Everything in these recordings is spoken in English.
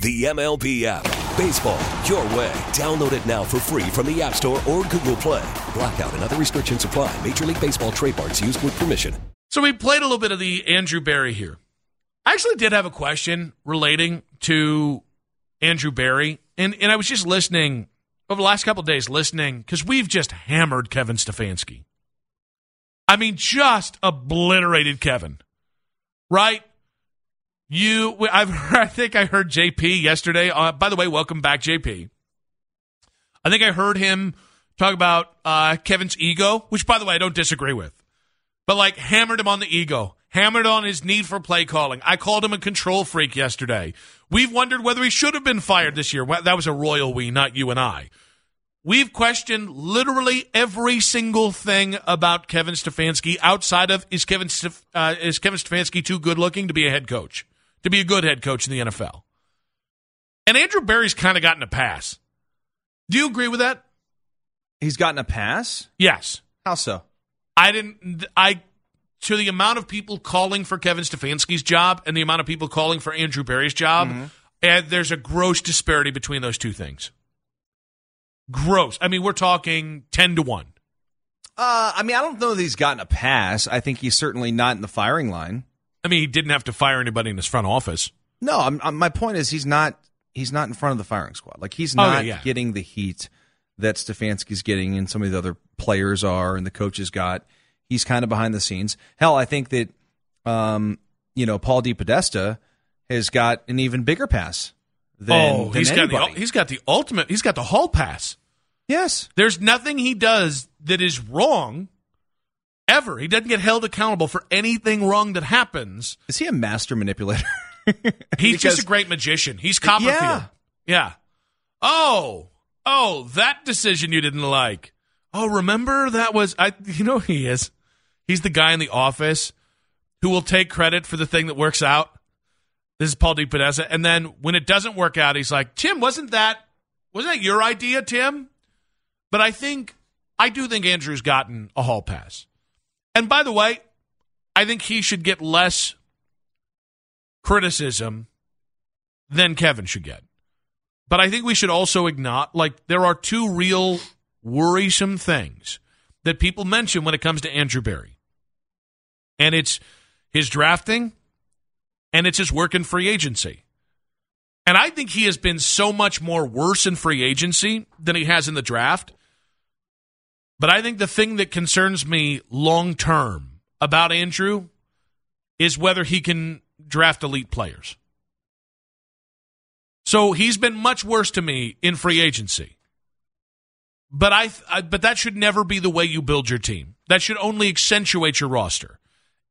The MLB app. Baseball, your way. Download it now for free from the App Store or Google Play. Blackout and other restrictions apply. Major League Baseball trademarks used with permission. So we played a little bit of the Andrew Berry here. I actually did have a question relating to Andrew Berry, and, and I was just listening over the last couple days, listening because we've just hammered Kevin Stefanski. I mean, just obliterated Kevin, right? You, I've I think I heard JP yesterday. Uh, by the way, welcome back, JP. I think I heard him talk about uh, Kevin's ego, which, by the way, I don't disagree with, but like hammered him on the ego hammered on his need for play calling. I called him a control freak yesterday. We've wondered whether he should have been fired this year. That was a royal we, not you and I. We've questioned literally every single thing about Kevin Stefanski outside of is Kevin uh, is Kevin Stefanski too good looking to be a head coach, to be a good head coach in the NFL. And Andrew Berry's kind of gotten a pass. Do you agree with that? He's gotten a pass? Yes. How so? I didn't I to the amount of people calling for Kevin Stefanski's job and the amount of people calling for Andrew Berry's job, mm-hmm. and there's a gross disparity between those two things. Gross. I mean, we're talking 10 to 1. Uh, I mean, I don't know that he's gotten a pass. I think he's certainly not in the firing line. I mean, he didn't have to fire anybody in his front office. No, I'm, I'm, my point is he's not he's not in front of the firing squad. Like he's not oh, yeah, getting the heat that Stefanski's getting and some of the other players are and the coaches got. He's kind of behind the scenes. Hell, I think that um, you know Paul DePodesta has got an even bigger pass than, oh, than he's anybody. got the he's got the ultimate. He's got the hall pass. Yes, there's nothing he does that is wrong. Ever, he doesn't get held accountable for anything wrong that happens. Is he a master manipulator? he's because, just a great magician. He's Copperfield. Yeah. yeah. Oh, oh, that decision you didn't like. Oh, remember that was I. You know he is. He's the guy in the office who will take credit for the thing that works out. This is Paul DePodesta. And then when it doesn't work out, he's like, Tim, wasn't that wasn't that your idea, Tim? But I think I do think Andrew's gotten a hall pass. And by the way, I think he should get less criticism than Kevin should get. But I think we should also ignore, like there are two real worrisome things that people mention when it comes to Andrew Berry and it's his drafting, and it's his work in free agency. And I think he has been so much more worse in free agency than he has in the draft. But I think the thing that concerns me long term about Andrew is whether he can draft elite players. So he's been much worse to me in free agency. But I, I, but that should never be the way you build your team. That should only accentuate your roster.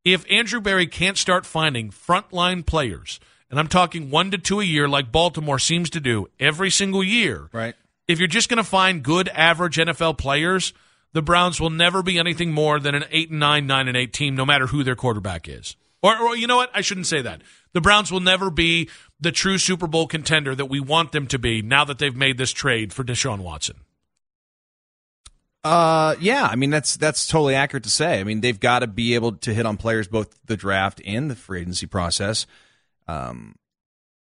If Andrew Berry can't start finding frontline players, and I'm talking one to two a year, like Baltimore seems to do every single year, right? If you're just going to find good average NFL players, the Browns will never be anything more than an eight and nine, nine and eight team, no matter who their quarterback is. Or, or you know what? I shouldn't say that. The Browns will never be the true Super Bowl contender that we want them to be now that they've made this trade for Deshaun Watson. Uh, yeah, I mean that's that's totally accurate to say. I mean they've got to be able to hit on players both the draft and the free agency process. Um,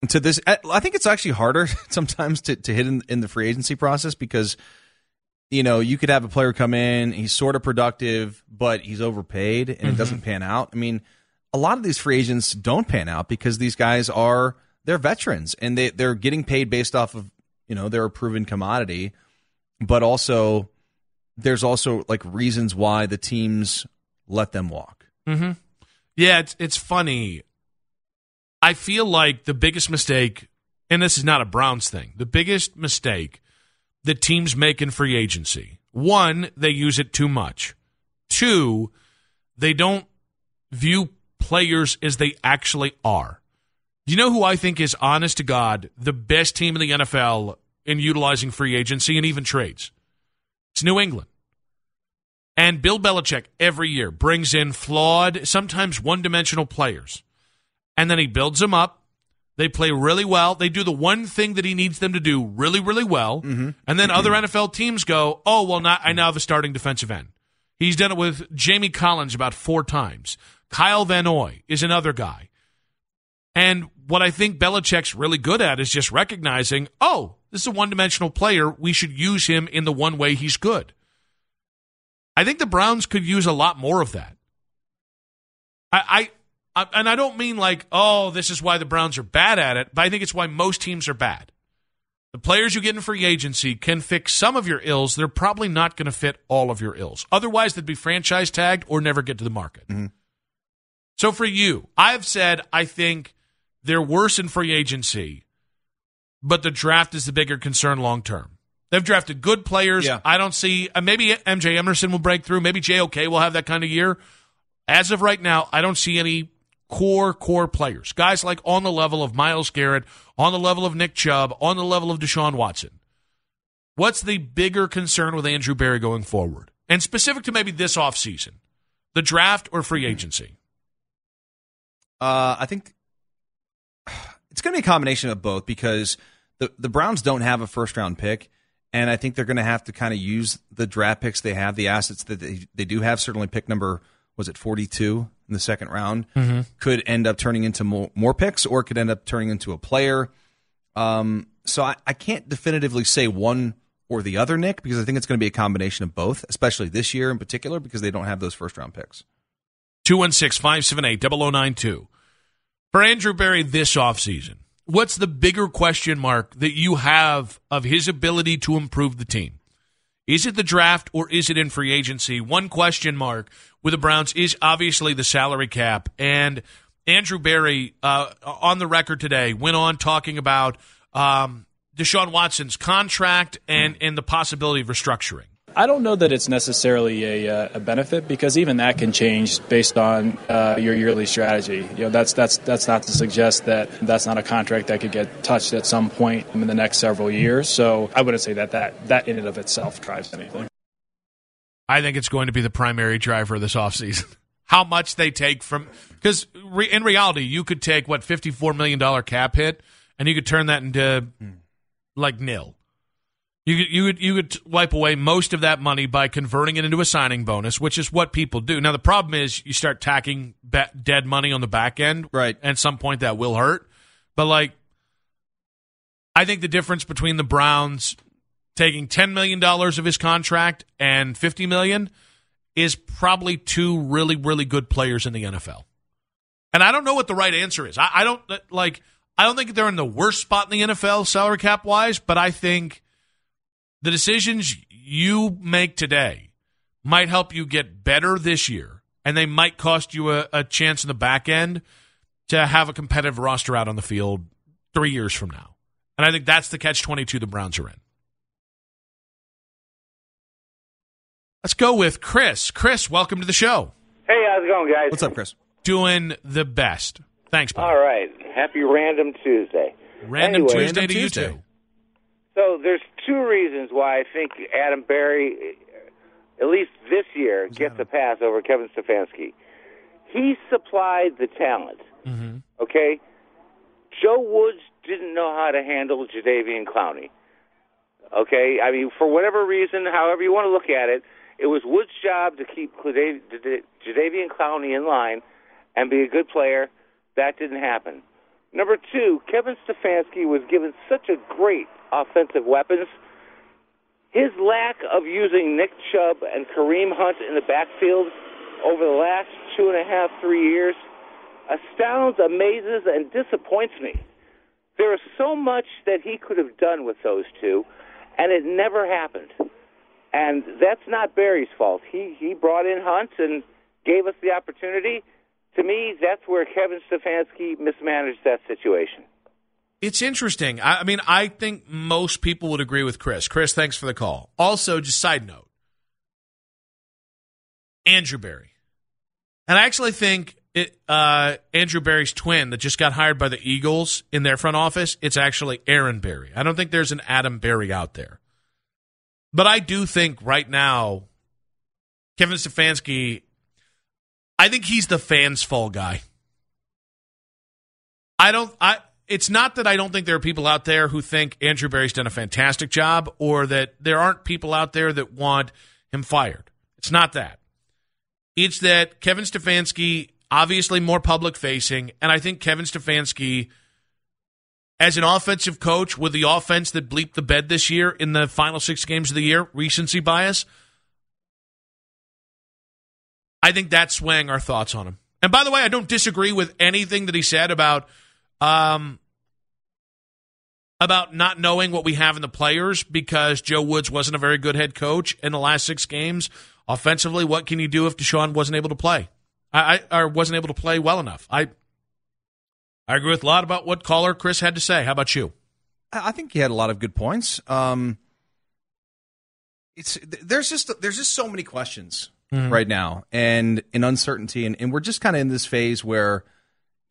to this, I think it's actually harder sometimes to, to hit in, in the free agency process because you know you could have a player come in, he's sort of productive, but he's overpaid and mm-hmm. it doesn't pan out. I mean, a lot of these free agents don't pan out because these guys are they're veterans and they they're getting paid based off of you know they're a proven commodity, but also there's also like reasons why the teams let them walk. Mm-hmm. Yeah, it's it's funny. I feel like the biggest mistake, and this is not a Browns thing, the biggest mistake that teams make in free agency. One, they use it too much. Two, they don't view players as they actually are. You know who I think is honest to God the best team in the NFL in utilizing free agency and even trades? It's New England. And Bill Belichick every year brings in flawed, sometimes one dimensional players. And then he builds them up. They play really well. They do the one thing that he needs them to do really, really well. Mm-hmm. And then other NFL teams go, oh, well, now, I now have a starting defensive end. He's done it with Jamie Collins about four times. Kyle Van Noy is another guy. And what I think Belichick's really good at is just recognizing, oh, this is a one dimensional player. We should use him in the one way he's good. I think the Browns could use a lot more of that. I, and I don't mean like, oh, this is why the Browns are bad at it, but I think it's why most teams are bad. The players you get in free agency can fix some of your ills. They're probably not going to fit all of your ills. Otherwise, they'd be franchise tagged or never get to the market. Mm-hmm. So for you, I've said I think they're worse in free agency, but the draft is the bigger concern long term. They've drafted good players. Yeah. I don't see uh, maybe MJ Emerson will break through. Maybe JOK will have that kind of year. As of right now, I don't see any core core players. Guys like on the level of Myles Garrett, on the level of Nick Chubb, on the level of Deshaun Watson. What's the bigger concern with Andrew Berry going forward? And specific to maybe this offseason, the draft or free agency? Uh, I think it's going to be a combination of both because the the Browns don't have a first round pick and I think they're going to have to kind of use the draft picks they have, the assets that they, they do have. Certainly, pick number was it 42 in the second round mm-hmm. could end up turning into more, more picks, or could end up turning into a player. Um, so I, I can't definitively say one or the other, Nick, because I think it's going to be a combination of both, especially this year in particular, because they don't have those first round picks. 216 578 0092. For Andrew Berry this offseason, what's the bigger question mark that you have of his ability to improve the team? Is it the draft or is it in free agency? One question mark with the Browns is obviously the salary cap. And Andrew Berry, uh, on the record today, went on talking about um, Deshaun Watson's contract and, and the possibility of restructuring. I don't know that it's necessarily a, uh, a benefit because even that can change based on uh, your yearly strategy. You know, that's that's that's not to suggest that that's not a contract that could get touched at some point in the next several years. So I wouldn't say that that, that in and of itself drives anything. I think it's going to be the primary driver of this offseason. How much they take from because re, in reality, you could take what fifty four million dollar cap hit, and you could turn that into like nil. You could, you could you could wipe away most of that money by converting it into a signing bonus, which is what people do. Now the problem is you start tacking ba- dead money on the back end, right? At some point that will hurt. But like, I think the difference between the Browns taking ten million dollars of his contract and fifty million is probably two really really good players in the NFL. And I don't know what the right answer is. I, I don't like. I don't think they're in the worst spot in the NFL salary cap wise, but I think the decisions you make today might help you get better this year, and they might cost you a, a chance in the back end to have a competitive roster out on the field three years from now. And I think that's the catch 22 the Browns are in. Let's go with Chris. Chris, welcome to the show. Hey, how's it going, guys? What's up, Chris? Doing the best. Thanks, buddy. All right. Happy Random Tuesday. Random Anyway. Tuesday Random to Tuesday. you too. So there's two reasons why I think Adam Berry, at least this year, gets a pass over Kevin Stefanski. He supplied the talent. Mm-hmm. Okay, Joe Woods didn't know how to handle Jadeveon Clowney. Okay, I mean, for whatever reason, however you want to look at it, it was Woods' job to keep Jadav- Jada- Jadeveon Clowney in line and be a good player. That didn't happen. Number two, Kevin Stefanski was given such a great offensive weapons. His lack of using Nick Chubb and Kareem Hunt in the backfield over the last two and a half, three years astounds, amazes, and disappoints me. There is so much that he could have done with those two, and it never happened. And that's not Berry's fault. He he brought in Hunt and gave us the opportunity. To me, that's where Kevin Stefanski mismanaged that situation. It's interesting. I, I mean, I think most people would agree with Chris. Chris, thanks for the call. Also, just side note Andrew Berry. And I actually think it, uh, Andrew Berry's twin that just got hired by the Eagles in their front office, it's actually Aaron Barry. I don't think there's an Adam Berry out there. But I do think right now, Kevin Stefanski, I think he's the fans' fall guy. I don't. I. It's not that I don't think there are people out there who think Andrew Berry's done a fantastic job, or that there aren't people out there that want him fired. It's not that. It's that Kevin Stefanski, obviously more public facing, and I think Kevin Stefanski, as an offensive coach with the offense that bleeped the bed this year in the final six games of the year, recency bias. I think that's swaying our thoughts on him. And by the way, I don't disagree with anything that he said about um, about not knowing what we have in the players because Joe Woods wasn't a very good head coach in the last six games. Offensively, what can you do if Deshaun wasn't able to play? I, I or wasn't able to play well enough. I I agree with a lot about what caller Chris had to say. How about you? I think he had a lot of good points. Um, it's there's just there's just so many questions right now, and an uncertainty, and, and we're just kind of in this phase where,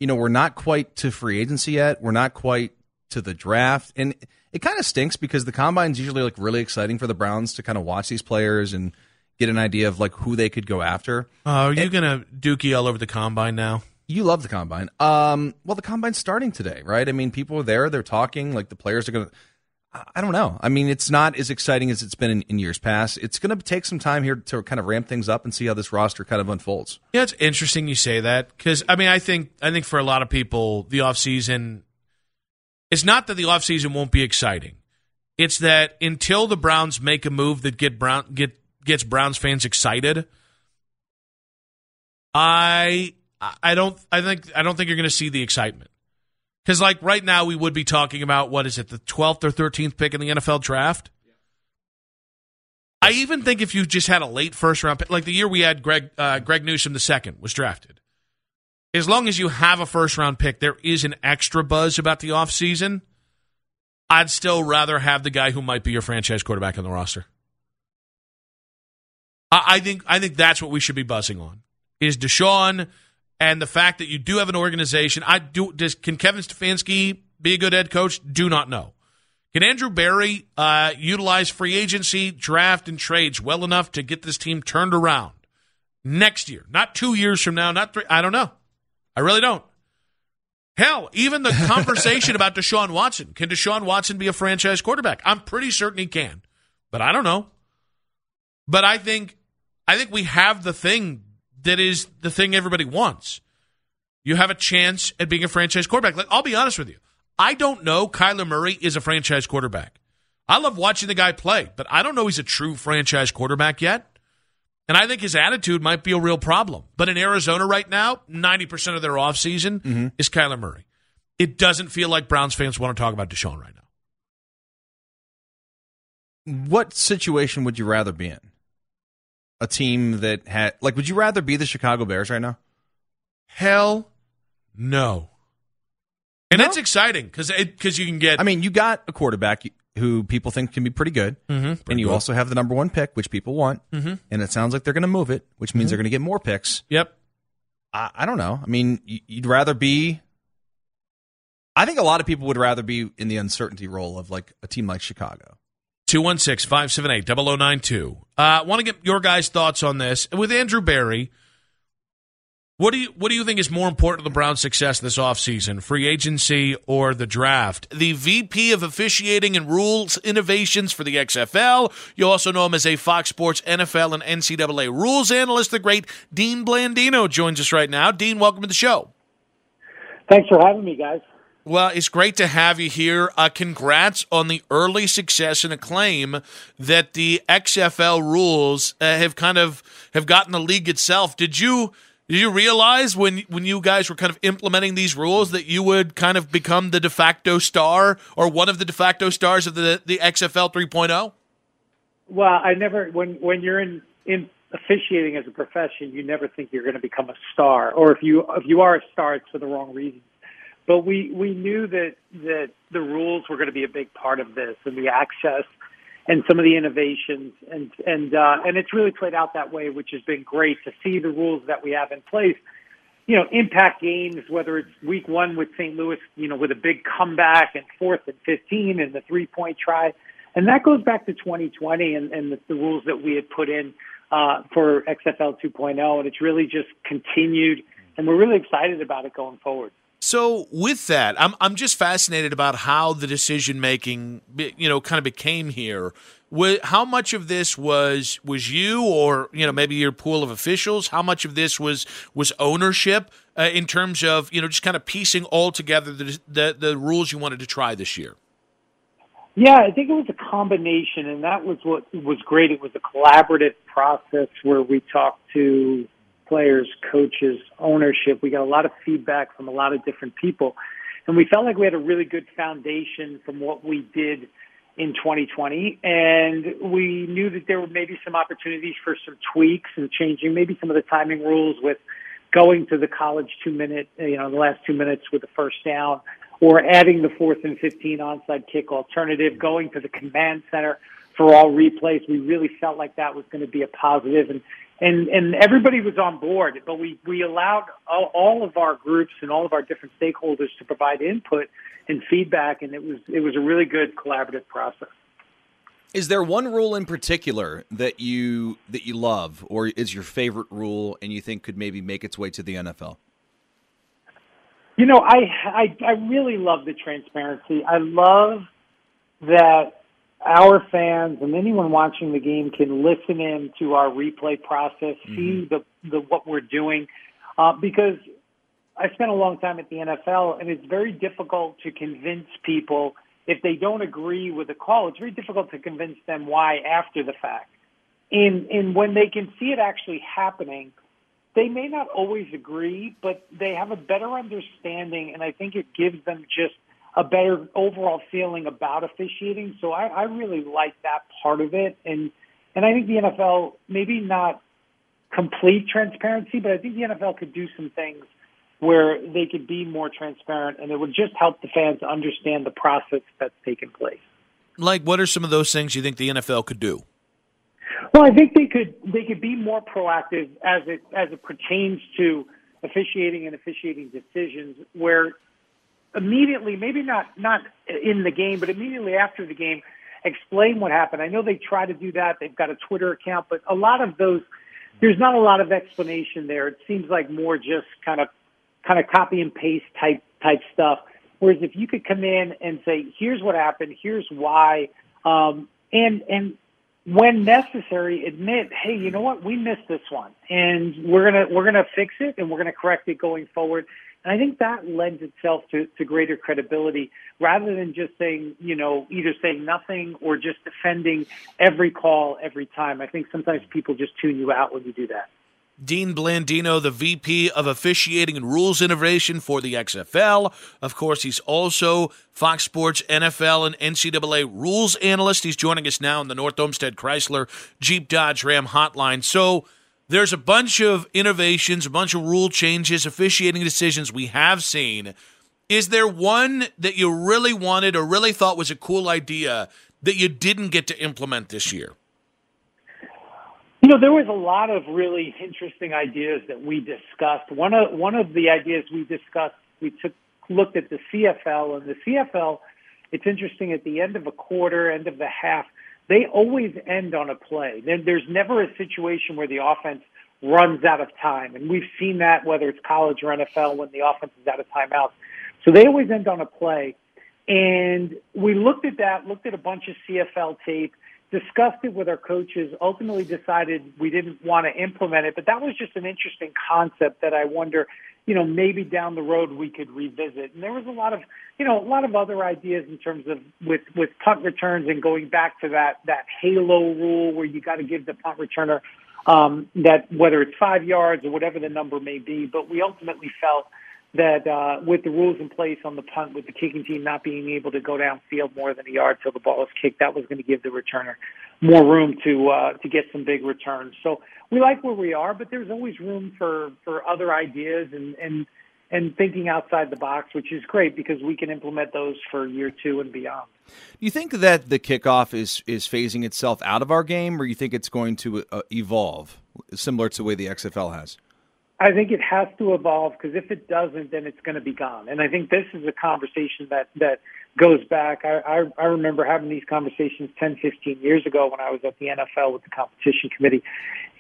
you know, we're not quite to free agency yet. We're not quite to the draft, and it kind of stinks because the combine's usually like really exciting for the Browns to kind of watch these players and get an idea of like who they could go after. Uh, are you gonna dookie all over the combine now? You love the combine. Um, well, the combine's starting today, right? I mean, people are there, they're talking, like the players are going to. I don't know. I mean, it's not as exciting as it's been in, in years past. It's going to take some time here to kind of ramp things up and see how this roster kind of unfolds. Yeah, it's interesting you say that because I mean, I think I think for a lot of people, the off season. It's not that the off season won't be exciting. It's that until the Browns make a move that get Brown get gets Browns fans excited, I I don't I think I don't think you're going to see the excitement. Because like right now, we would be talking about what is it, the twelfth or thirteenth pick in the NFL draft. I even think if you just had a late first round pick, like the year we had Greg uh, Greg Newsome the second was drafted, as long as you have a first round pick, there is an extra buzz about the offseason. I'd still rather have the guy who might be your franchise quarterback on the roster. I, I think I think that's what we should be buzzing on is Deshaun and the fact that you do have an organization. I do. Does can Kevin Stefanski be a good head coach? Do not know. Can Andrew Berry uh, utilize free agency, draft, and trades well enough to get this team turned around next year? Not two years from now. Not three. I don't know. I really don't. Hell, even the conversation about Deshaun Watson. Can Deshaun Watson be a franchise quarterback? I'm pretty certain he can, but I don't know. But I think I think we have the thing that is the thing everybody wants. You have a chance at being a franchise quarterback. Like I'll be honest with you. I don't know Kyler Murray is a franchise quarterback. I love watching the guy play, but I don't know he's a true franchise quarterback yet. And I think his attitude might be a real problem. But in Arizona right now, 90% of their offseason mm-hmm. is Kyler Murray. it doesn't feel like Browns fans want to talk about Deshaun right now. What situation would you rather be in? A team that had like would you rather be the Chicago Bears right now? Hell no. And no? it's exciting because because you can get. I mean, you got a quarterback who people think can be pretty good, mm-hmm, pretty and you good. also have the number one pick, which people want, mm-hmm. and it sounds like they're going to move it, which means mm-hmm. they're going to get more picks. Yep. I, I don't know. I mean, you'd rather be. I think a lot of people would rather be in the uncertainty role of like a team like Chicago. 216 578 0092. I uh, want to get your guys' thoughts on this. With Andrew Berry, what do you what do you think is more important to the Browns' success this offseason, free agency or the draft? The VP of officiating and rules innovations for the XFL. You also know him as a Fox Sports NFL and NCAA rules analyst. The great Dean Blandino joins us right now. Dean, welcome to the show. Thanks for having me, guys. Well, it's great to have you here. Uh, congrats on the early success and acclaim that the XFL rules uh, have kind of have gotten the league itself. Did you? Did you realize when when you guys were kind of implementing these rules that you would kind of become the de facto star or one of the de facto stars of the the XFL 3.0? Well, I never when when you're in in officiating as a profession, you never think you're going to become a star, or if you if you are a star, it's for the wrong reasons. But we we knew that that the rules were going to be a big part of this and the access and some of the innovations and and uh, and it's really played out that way, which has been great to see the rules that we have in place. You know, impact games, whether it's week one with St. Louis, you know, with a big comeback and fourth and 15 and the three point try. And that goes back to 2020 and, and the, the rules that we had put in uh, for XFL 2.0. And it's really just continued. And we're really excited about it going forward. So with that, I'm I'm just fascinated about how the decision making, you know, kind of became here. How much of this was was you, or you know, maybe your pool of officials? How much of this was was ownership uh, in terms of you know just kind of piecing all together the, the the rules you wanted to try this year? Yeah, I think it was a combination, and that was what was great. It was a collaborative process where we talked to players, coaches, ownership. We got a lot of feedback from a lot of different people. And we felt like we had a really good foundation from what we did in 2020. And we knew that there were maybe some opportunities for some tweaks and changing maybe some of the timing rules with going to the college two minute, you know, the last two minutes with the first down or adding the fourth and 15 onside kick alternative, going to the command center for all replays. We really felt like that was going to be a positive. And and and everybody was on board. But we we allowed all, all of our groups and all of our different stakeholders to provide input and feedback, and it was it was a really good collaborative process. Is there one rule in particular that you that you love, or is your favorite rule, and you think could maybe make its way to the NFL? You know, I I, I really love the transparency. I love that our fans and anyone watching the game can listen in to our replay process, mm-hmm. see the, the what we're doing, uh, because I spent a long time at the NFL, and it's very difficult to convince people if they don't agree with a call. It's very difficult to convince them why after the fact. And and when they can see it actually happening, they may not always agree, but they have a better understanding, and I think it gives them just a better overall feeling about officiating. So I, I really like that part of it, and and I think the NFL maybe not complete transparency, but I think the NFL could do some things where they could be more transparent, and it would just help the fans understand the process that's taken place. Like, what are some of those things you think the NFL could do? Well, I think they could they could be more proactive as it as it pertains to officiating and officiating decisions, where immediately, maybe not not in the game, but immediately after the game, explain what happened. I know they try to do that. They've got a Twitter account, but a lot of those, there's not a lot of explanation there. It seems like more just kind of kind of copy and paste type type stuff. Whereas if you could come in and say, here's what happened, here's why, um, and and when necessary, admit, hey, you know what, we missed this one, and we're gonna we're gonna fix it, and we're gonna correct it going forward. And I think that lends itself to, to greater credibility rather than just saying, you know, either saying nothing or just defending every call every time. I think sometimes people just tune you out when you do that. Dean Blandino, the VP of Officiating and Rules Innovation for the XFL. Of course, he's also Fox Sports NFL and NCAA rules analyst. He's joining us now in the North Olmsted Chrysler Jeep Dodge Ram hotline. So there's a bunch of innovations, a bunch of rule changes, officiating decisions we have seen. Is there one that you really wanted or really thought was a cool idea that you didn't get to implement this year? You know, there was a lot of really interesting ideas that we discussed. One of one of the ideas we discussed, we took looked at the CFL and the CFL. It's interesting at the end of a quarter, end of the half, they always end on a play. There's never a situation where the offense runs out of time, and we've seen that whether it's college or NFL when the offense is out of timeouts. So they always end on a play. And we looked at that, looked at a bunch of CFL tape, discussed it with our coaches, ultimately decided we didn't want to implement it. But that was just an interesting concept that I wonder, you know, maybe down the road we could revisit. And there was a lot of, you know, a lot of other ideas in terms of with, with punt returns and going back to that, that halo rule where you got to give the punt returner, um, that whether it's five yards or whatever the number may be. But we ultimately felt that uh, with the rules in place on the punt, with the kicking team not being able to go downfield more than a yard till the ball is kicked, that was going to give the returner more room to uh, to get some big returns. So we like where we are, but there's always room for for other ideas and and and thinking outside the box, which is great because we can implement those for year two and beyond. Do you think that the kickoff is is phasing itself out of our game, or you think it's going to uh, evolve, similar to the way the XFL has? I think it has to evolve because if it doesn't, then it's going to be gone. And I think this is a conversation that that goes back. I, I, I remember having these conversations 10, 15 years ago when I was at the NFL with the competition committee.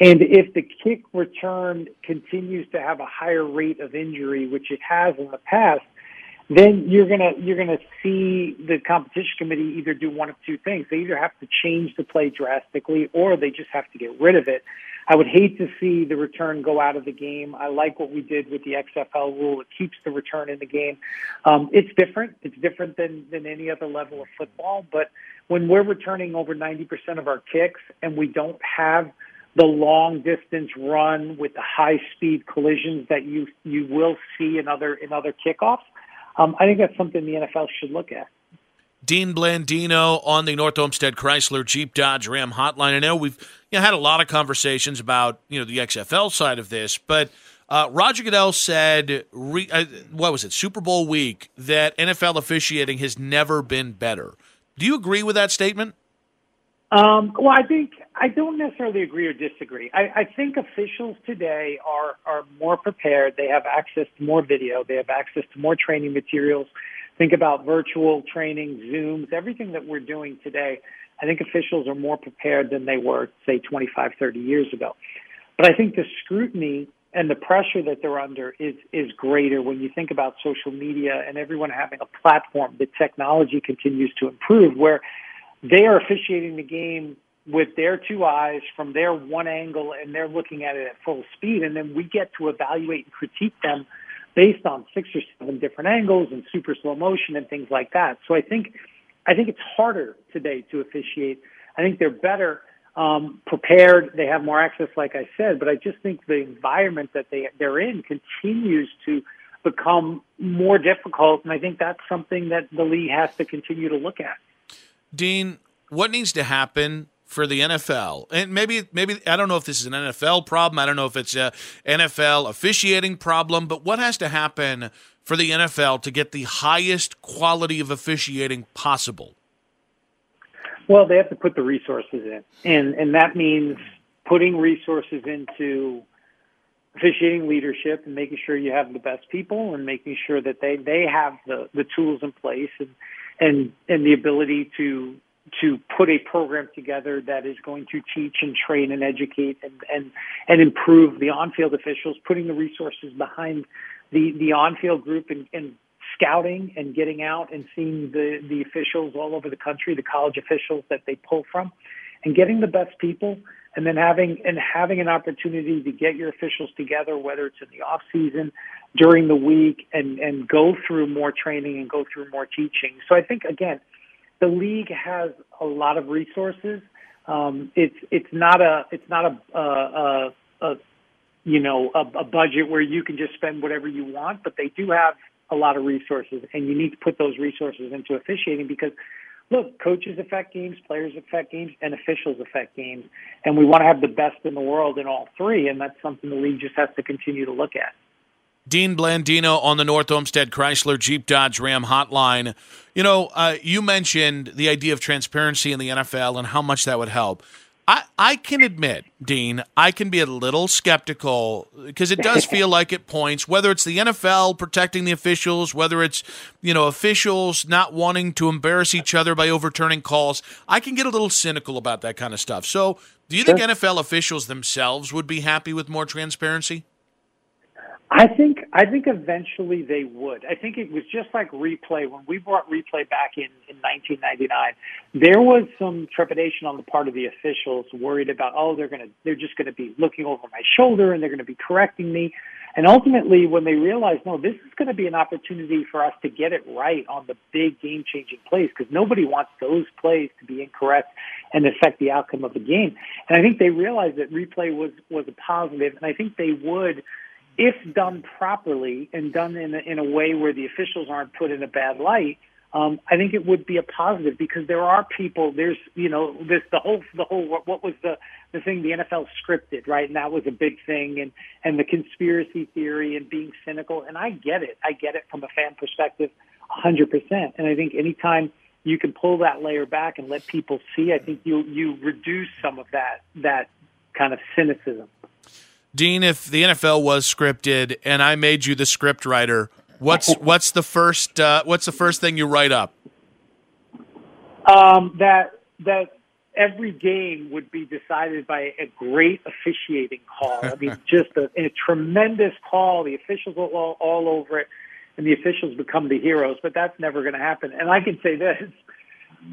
And if the kick return continues to have a higher rate of injury, which it has in the past, then you're gonna you're gonna see the competition committee either do one of two things. They either have to change the play drastically, or they just have to get rid of it. I would hate to see the return go out of the game. I like what we did with the XFL rule. It keeps the return in the game. Um, it's different. It's different than, than any other level of football. But when we're returning over 90% of our kicks and we don't have the long distance run with the high speed collisions that you, you will see in other, in other kickoffs, um, I think that's something the NFL should look at. Dean Blandino on the North Olmsted Chrysler Jeep Dodge Ram hotline. I know we've you know, had a lot of conversations about you know the XFL side of this, but uh, Roger Goodell said, re, uh, what was it, Super Bowl week, that NFL officiating has never been better. Do you agree with that statement? Um, well, I think I don't necessarily agree or disagree. I, I think officials today are are more prepared. They have access to more video. They have access to more training materials. Think about virtual training, Zooms, everything that we're doing today. I think officials are more prepared than they were, say, 25, 30 years ago. But I think the scrutiny and the pressure that they're under is is greater when you think about social media and everyone having a platform. The technology continues to improve where they are officiating the game with their two eyes from their one angle and they're looking at it at full speed and then we get to evaluate and critique them based on six or seven different angles and super slow motion and things like that. So I think I think it's harder today to officiate. I think they're better um, prepared. They have more access, like I said, but I just think the environment that they they're in continues to become more difficult, and I think that's something that the league has to continue to look at. Dean, what needs to happen for the NFL, and maybe maybe I don't know if this is an NFL problem. I don't know if it's a NFL officiating problem, but what has to happen for the NFL to get the highest quality of officiating possible? Well, they have to put the resources in, and and that means putting resources into officiating leadership and making sure you have the best people and making sure that they they have the the tools in place and and and the ability to to put a program together that is going to teach and train and educate and and and improve the on-field officials, putting the resources behind the the on-field group and, and scouting and getting out and seeing the the officials all over the country, the college officials that they pull from, and getting the best people, and then having and having an opportunity to get your officials together, whether it's in the off season, during the week, and and go through more training and go through more teaching. So I think again the league has a lot of resources. Um, it's it's not a it's not a, a, a you know, a, a budget where you can just spend whatever you want, but they do have a lot of resources, and you need to put those resources into officiating because look, coaches affect games, players affect games, and officials affect games. And we want to have the best in the world in all three, and that's something the league just has to continue to look at. Dean Blandino on the North Olmsted Chrysler Jeep Dodge Ram hotline. You know, uh, you mentioned the idea of transparency in the NFL and how much that would help. I, I can admit, Dean, I can be a little skeptical because it does feel like at points, whether it's the NFL protecting the officials, whether it's, you know, officials not wanting to embarrass each other by overturning calls, I can get a little cynical about that kind of stuff. So, do you sure. think NFL officials themselves would be happy with more transparency? I think I think eventually they would. I think it was just like replay when we brought replay back in in 1999. There was some trepidation on the part of the officials, worried about oh they're gonna they're just going to be looking over my shoulder and they're going to be correcting me. And ultimately, when they realized no, this is going to be an opportunity for us to get it right on the big game changing plays because nobody wants those plays to be incorrect and affect the outcome of the game. And I think they realized that replay was was a positive, and I think they would if done properly and done in a, in a way where the officials aren't put in a bad light, um, I think it would be a positive because there are people. There's you know this the whole the whole what, what was the the thing the NFL scripted right and that was a big thing and and the conspiracy theory and being cynical and I get it I get it from a fan perspective, hundred percent. And I think anytime you can pull that layer back and let people see, I think you you reduce some of that that kind of cynicism. Dean, if the NFL was scripted and I made you the script writer, what's what's the first uh, what's the first thing you write up? Um, that that every game would be decided by a great officiating call. I mean, just a, a tremendous call. The officials are all, all over it, and the officials become the heroes. But that's never going to happen. And I can say this: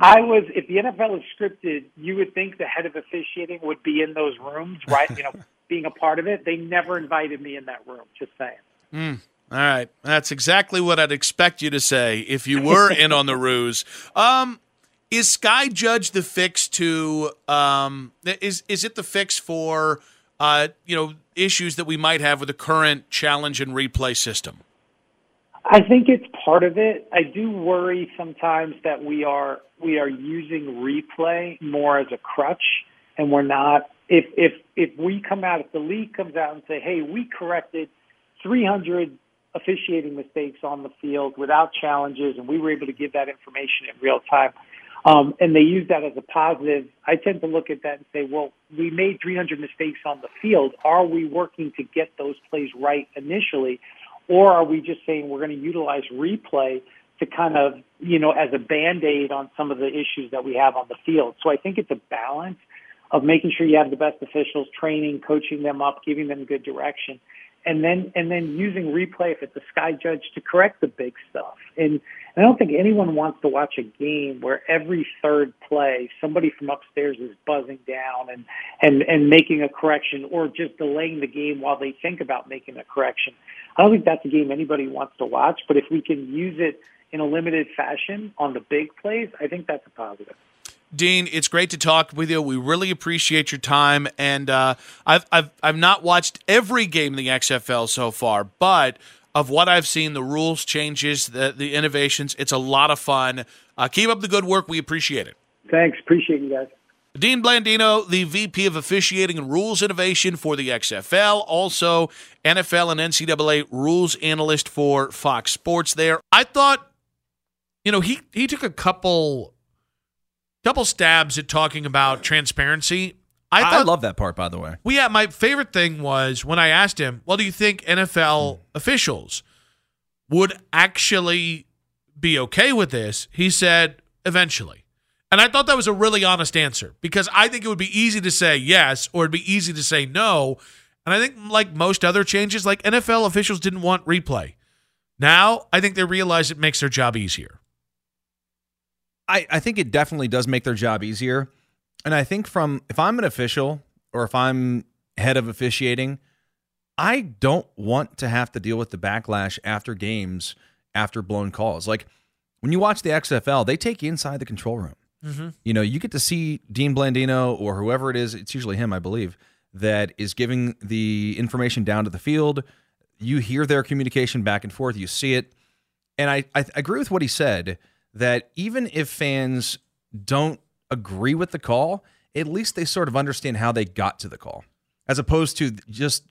I was, if the NFL is scripted, you would think the head of officiating would be in those rooms, right? You know, being a part of it. They never invited me in that room. Just saying. Mm. All right, that's exactly what I'd expect you to say if you were in on the ruse. Um, is Sky Judge the fix to? Um, is is it the fix for? Uh, you know, issues that we might have with the current challenge and replay system. I think it's part of it. I do worry sometimes that we are we are using replay more as a crutch, and we're not if if if we come out, if the league comes out and say, "Hey, we corrected 300 officiating mistakes on the field without challenges, and we were able to give that information in real time," um, and they use that as a positive, I tend to look at that and say, "Well, we made 300 mistakes on the field. Are we working to get those plays right initially, or are we just saying we're going to utilize replay?" to kind of, you know, as a band-aid on some of the issues that we have on the field. So I think it's a balance of making sure you have the best officials, training, coaching them up, giving them good direction, and then and then using replay if it's a sky judge to correct the big stuff. And, I don't think anyone wants to watch a game where every third play somebody from upstairs is buzzing down and and and making a correction or just delaying the game while they think about making a correction. I don't think that's a game anybody wants to watch. But if we can use it in a limited fashion on the big plays, I think that's a positive. Dean, it's great to talk with you. We really appreciate your time, and uh, I've I've I've not watched every game in the XFL so far, but of what I've seen, the rules changes, the the innovations, it's a lot of fun. Uh, keep up the good work. We appreciate it. Thanks. Appreciate you guys. Dean Blandino, the VP of Officiating and Rules Innovation for the XFL, also NFL and NCAA rules analyst for Fox Sports. There, I thought, you know, he he took a couple couple stabs at talking about transparency. I, thought, I love that part, by the way. Well, yeah, my favorite thing was when I asked him, "Well, do you think NFL officials would actually be okay with this?" He said, "Eventually." And I thought that was a really honest answer because I think it would be easy to say yes or it'd be easy to say no. And I think, like most other changes, like NFL officials didn't want replay. Now, I think they realize it makes their job easier. I, I think it definitely does make their job easier. And I think from if I'm an official or if I'm head of officiating, I don't want to have to deal with the backlash after games after blown calls. Like when you watch the XFL, they take you inside the control room. Mm-hmm. You know, you get to see Dean Blandino or whoever it is. It's usually him, I believe. that is giving the information down to the field. You hear their communication back and forth, you see it. And I, I agree with what he said that even if fans don't agree with the call, at least they sort of understand how they got to the call, as opposed to just,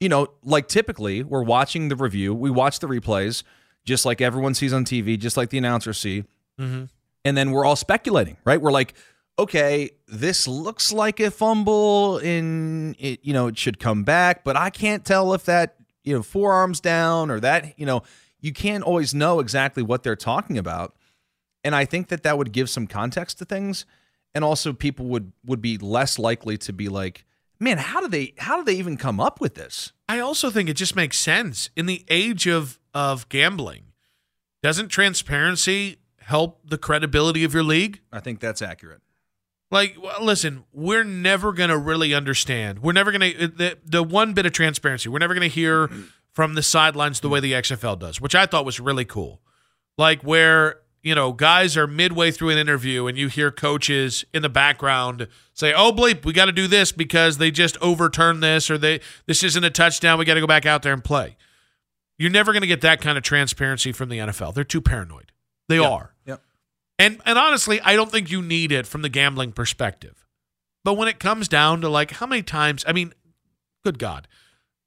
you know, like typically we're watching the review, we watch the replays, just like everyone sees on TV, just like the announcers see. Mm-hmm. And then we're all speculating, right? We're like, okay, this looks like a fumble and it, you know, it should come back, but I can't tell if that, you know, forearms down or that, you know, you can't always know exactly what they're talking about. And I think that that would give some context to things. And also people would, would be less likely to be like, man, how do they, how do they even come up with this? I also think it just makes sense in the age of, of gambling. Doesn't transparency help the credibility of your league? I think that's accurate. Like, well, listen, we're never going to really understand. We're never going to, the, the one bit of transparency, we're never going to hear from the sidelines the way the XFL does, which I thought was really cool. Like, where, you know, guys are midway through an interview and you hear coaches in the background say, oh, bleep, we got to do this because they just overturned this or they, this isn't a touchdown. We got to go back out there and play. You're never going to get that kind of transparency from the NFL. They're too paranoid. They yep. are. Yep. And and honestly, I don't think you need it from the gambling perspective. But when it comes down to like how many times, I mean, good God.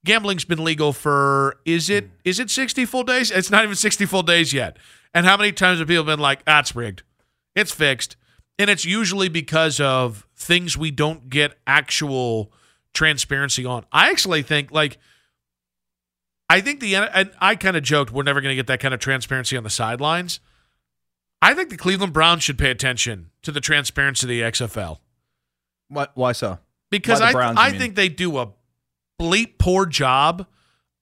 Gambling's been legal for is it is it 60 full days? It's not even 60 full days yet. And how many times have people been like, that's ah, rigged. It's fixed. And it's usually because of things we don't get actual transparency on. I actually think like I think the and I kind of joked we're never going to get that kind of transparency on the sidelines. I think the Cleveland Browns should pay attention to the transparency of the XFL. What? Why so? Because why I Browns, I think they do a bleep poor job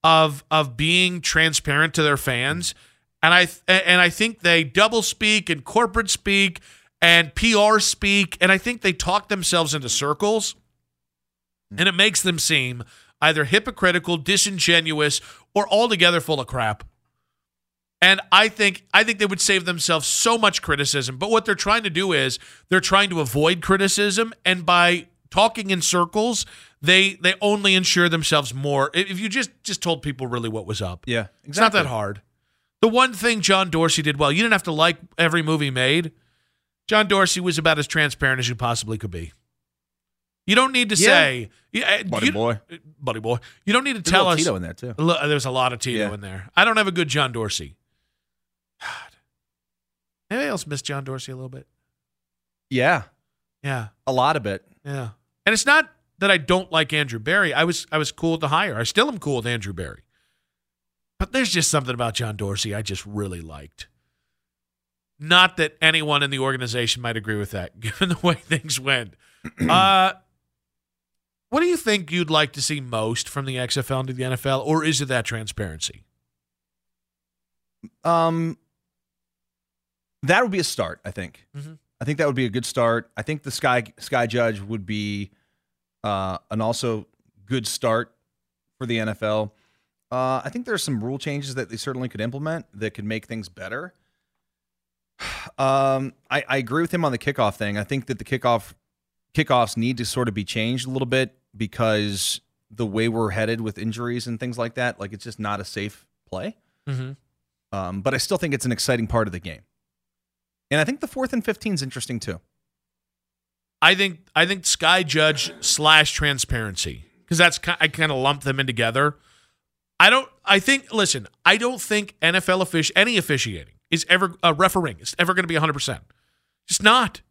of of being transparent to their fans, and I and I think they double speak and corporate speak and PR speak, and I think they talk themselves into circles, hmm. and it makes them seem either hypocritical, disingenuous, or altogether full of crap. And I think I think they would save themselves so much criticism. But what they're trying to do is they're trying to avoid criticism, and by talking in circles, they they only ensure themselves more. If you just just told people really what was up, yeah, exactly. it's not that hard. The one thing John Dorsey did well, you didn't have to like every movie made. John Dorsey was about as transparent as you possibly could be. You don't need to yeah. say, yeah, eh, buddy you, boy, eh, buddy boy. You don't need to There's tell us. Tito in there too. There's a lot of Tito yeah. in there. I don't have a good John Dorsey. God. Anybody else miss John Dorsey a little bit? Yeah. Yeah. A lot of it. Yeah. And it's not that I don't like Andrew Berry. I was I was cool with the hire. I still am cool with Andrew Berry. But there's just something about John Dorsey I just really liked. Not that anyone in the organization might agree with that, given the way things went. uh, what do you think you'd like to see most from the XFL into the NFL, or is it that transparency? Um, that would be a start. I think. Mm-hmm. I think that would be a good start. I think the Sky Sky Judge would be uh, an also good start for the NFL. Uh, I think there are some rule changes that they certainly could implement that could make things better. Um, I, I agree with him on the kickoff thing. I think that the kickoff kickoffs need to sort of be changed a little bit because the way we're headed with injuries and things like that, like it's just not a safe play. Mm-hmm. Um, but I still think it's an exciting part of the game. And I think the fourth and 15 is interesting too. I think I think Sky Judge slash transparency because that's I kind of lump them in together. I don't. I think. Listen, I don't think NFL offic any officiating is ever uh, refereeing is ever going to be 100. percent It's not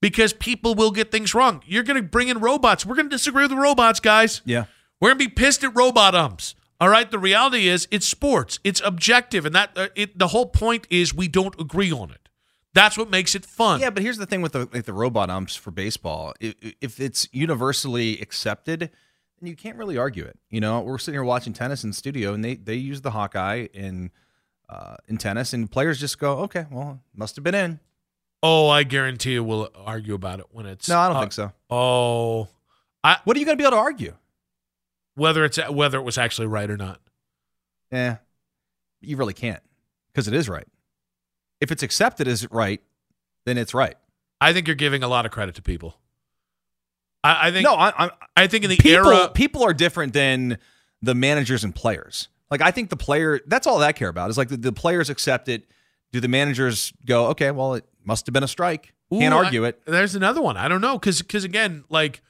because people will get things wrong. You're going to bring in robots. We're going to disagree with the robots, guys. Yeah, we're going to be pissed at robot umps. All right. The reality is, it's sports. It's objective, and that uh, it, the whole point is we don't agree on it. That's what makes it fun. Yeah, but here's the thing with the with the robot umps for baseball. If, if it's universally accepted, then you can't really argue it. You know, we're sitting here watching tennis in studio, and they they use the Hawkeye in uh, in tennis, and players just go, "Okay, well, must have been in." Oh, I guarantee you we'll argue about it when it's. No, I don't uh, think so. Oh, I. What are you going to be able to argue? Whether it's whether it was actually right or not. Yeah, you really can't because it is right. If it's accepted as right, then it's right. I think you're giving a lot of credit to people. I, I think no. I, I, I think in the people, era, people are different than the managers and players. Like I think the player, that's all I care about. Is like the, the players accept it. Do the managers go, okay, well, it must have been a strike. Can't argue I- it. There's another one. I don't know because because again, like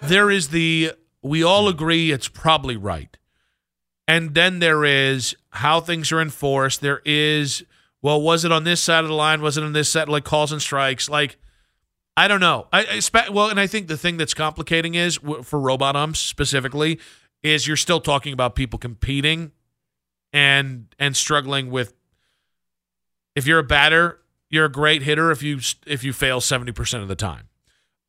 there is the we all agree it's probably right, and then there is how things are enforced. There is well, was it on this side of the line? Was it on this side? Like calls and strikes. Like I don't know. I, I well, and I think the thing that's complicating is for robot umps specifically is you're still talking about people competing and and struggling with if you're a batter, you're a great hitter if you if you fail 70% of the time.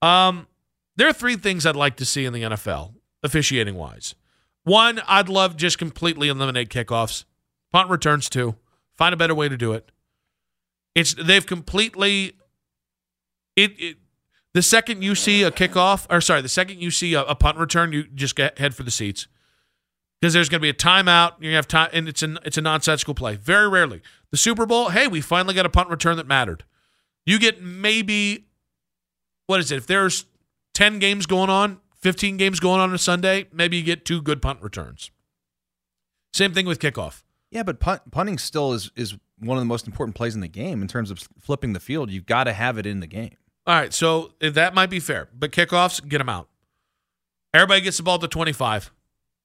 Um there are three things I'd like to see in the NFL officiating wise. One, I'd love just completely eliminate kickoffs. Punt returns too. Find a better way to do it. It's they've completely it, it the second you see a kickoff or sorry, the second you see a, a punt return, you just get head for the seats because there's going to be a timeout. You have time, and it's an it's a nonsensical play. Very rarely, the Super Bowl. Hey, we finally got a punt return that mattered. You get maybe what is it? If there's ten games going on, fifteen games going on on a Sunday, maybe you get two good punt returns. Same thing with kickoff. Yeah, but punt, punting still is is one of the most important plays in the game in terms of flipping the field. You've got to have it in the game. All right, so that might be fair, but kickoffs, get them out. Everybody gets the ball to 25.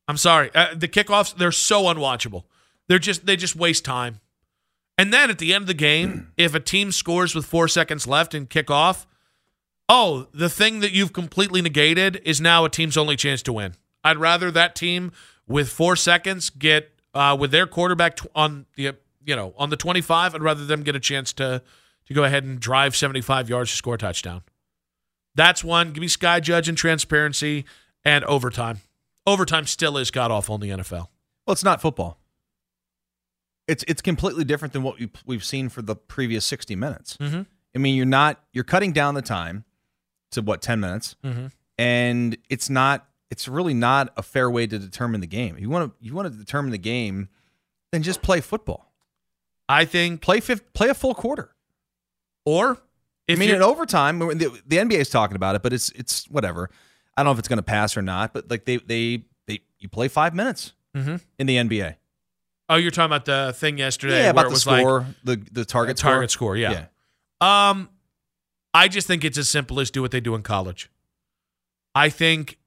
I'm sorry, uh, the kickoffs they're so unwatchable. They're just they just waste time. And then at the end of the game, if a team scores with four seconds left and kick off, oh, the thing that you've completely negated is now a team's only chance to win. I'd rather that team with four seconds get uh, with their quarterback tw- on the you know on the 25. I'd rather them get a chance to to go ahead and drive 75 yards to score a touchdown. That's one. Give me sky judge and transparency and overtime. Overtime still is god awful in the NFL. Well, it's not football. It's it's completely different than what we, we've seen for the previous sixty minutes. Mm-hmm. I mean, you're not you're cutting down the time to what ten minutes, Mm-hmm. and it's not it's really not a fair way to determine the game. You want to you want to determine the game, then just play football. I think Play fifth, play a full quarter. or if I mean, in overtime, the, the NBA is talking about it, but it's it's whatever. I don't know if it's going to pass or not, but like they they they you play five minutes Mhm. in the NBA. oh, you're talking about the thing yesterday Yeah, where about it the was score, like the the target score. target score. Yeah. Um, I just think it's as simple as do what they do in college. I think,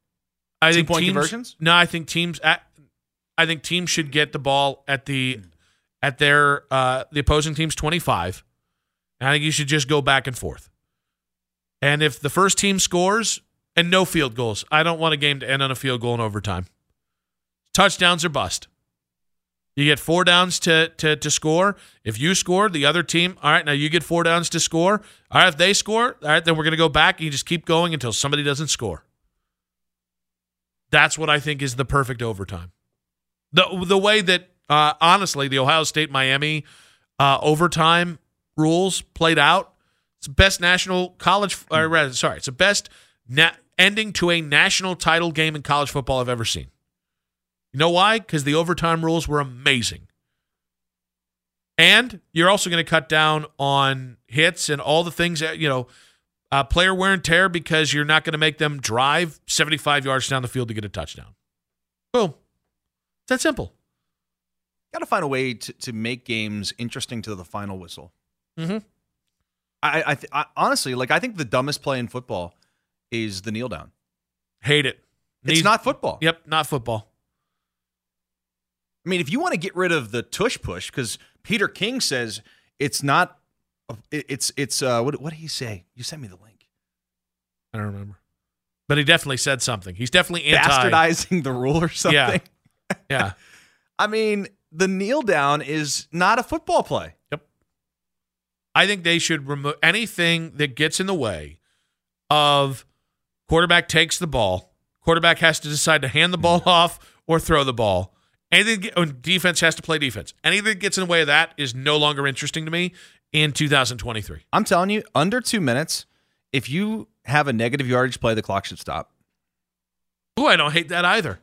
I think Two-point teams, conversions? No, I think teams. At, I think teams should get the ball at the at their uh, the opposing team's twenty five. I think you should just go back and forth. And if the first team scores and no field goals, I don't want a game to end on a field goal in overtime. Touchdowns are bust. You get four downs to, to to score. If you score, the other team, all right, now you get four downs to score. All right, if they score, all right, then we're going to go back and you just keep going until somebody doesn't score. That's what I think is the perfect overtime. The the way that uh, honestly the Ohio State Miami uh, overtime rules played out, it's the best national college. Or sorry, it's the best na- ending to a national title game in college football I've ever seen. You know why? Because the overtime rules were amazing. And you're also going to cut down on hits and all the things that, you know, uh, player wear and tear because you're not going to make them drive 75 yards down the field to get a touchdown. Boom. It's that simple. Got to find a way to, to make games interesting to the final whistle. Mm-hmm. I, I, th- I honestly like. I think the dumbest play in football is the kneel down. Hate it. It's not football. Yep, not football. I mean, if you want to get rid of the tush push, because Peter King says it's not. It- It's it's uh what what did he say? You sent me the link. I don't remember. But he definitely said something. He's definitely anti. Bastardizing the rule or something. Yeah. Yeah. I mean, the kneel down is not a football play. Yep. I think they should remove anything that gets in the way of quarterback takes the ball. Quarterback has to decide to hand the ball off or throw the ball. Anything oh, defense has to play defense. Anything that gets in the way of that is no longer interesting to me in 2023. I'm telling you, under two minutes, if you have a negative yardage play, the clock should stop. Ooh, I don't hate that either.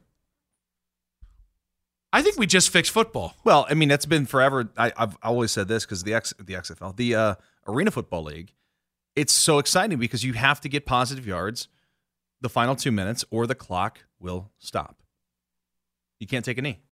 I think we just fixed football. Well, I mean, that's been forever. I, I've always said this because the X, the XFL, the uh, Arena Football League, it's so exciting because you have to get positive yards the final two minutes or the clock will stop. You can't take a knee.